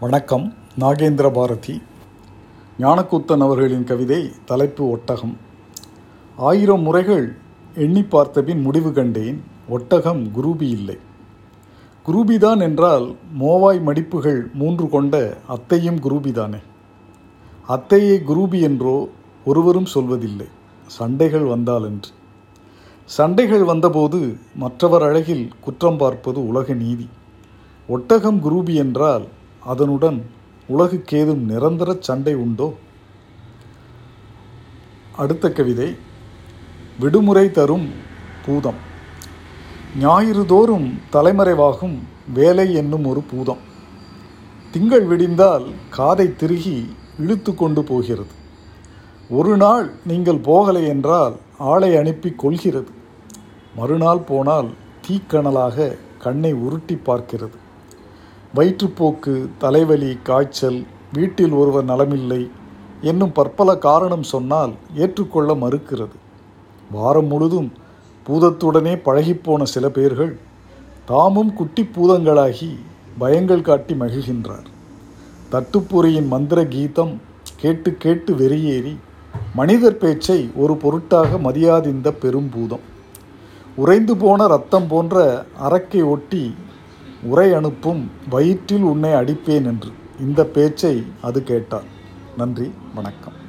வணக்கம். நாகேந்திர பாரதி. ஞானக்கூத்தன் அவர்களின் கவிதை தலைப்பு ஒட்டகம். ஆயிரம் முறைகள் எண்ணி பார்த்தபின் முடிவு கண்டேன் ஒட்டகம் குரூபி இல்லை. குரூபிதான் என்றால் மோவாய் மடிப்புகள் மூன்று கொண்ட அத்தையும் குரூபிதானே. அத்தையை குரூபி என்றோ ஒருவரும் சொல்வதில்லை சண்டைகள் வந்தாலென்று. சண்டைகள் வந்தபோது மற்றவர் அழகில் குற்றம் பார்ப்பது உலக நீதி. ஒட்டகம் குரூபி என்றால் அதனுடன் உலகுக்கேதும் நிரந்தர சண்டை உண்டோ? அடுத்த கவிதை விடுமுறை தரும் பூதம். ஞாயிறு தோறும் தலைமறைவாகும் வேலை என்னும் ஒரு பூதம். திங்கள் விடிந்தால் காதை திருகி இழுத்து கொண்டு போகிறது. ஒரு நாள் நீங்கள் போகலை என்றால் ஆளை அனுப்பி கொள்கிறது. மறுநாள் போனால் தீக்கணலாக கண்ணை உருட்டி பார்க்கிறது. வயிற்றுப்போக்கு தலைவலி காய்ச்சல் வீட்டில் ஒருவர் நலமில்லை என்னும் பற்பல காரணம் சொன்னால் ஏற்றுக்கொள்ள மறுக்கிறது. வாரம் முழுதும் பூதத்துடனே பழகிப்போன சில பேர்கள் தாமும் குட்டி பூதங்களாகி பயங்கள் காட்டி மகிழ்கின்றார். தட்டுப்பொறியின் மந்திர கீதம் கேட்டு கேட்டு வெறியேறி மனிதர் பேச்சை ஒரு பொருட்டாக மதியாதிந்த பெரும்பூதம். உறைந்து போன ரத்தம் போன்ற அரக்கை ஒட்டி உரை அனுப்பும் வயிற்றில் உன்னை அடிப்பேன் என்று. இந்த பேச்சை அது கேட்டார். நன்றி வணக்கம்.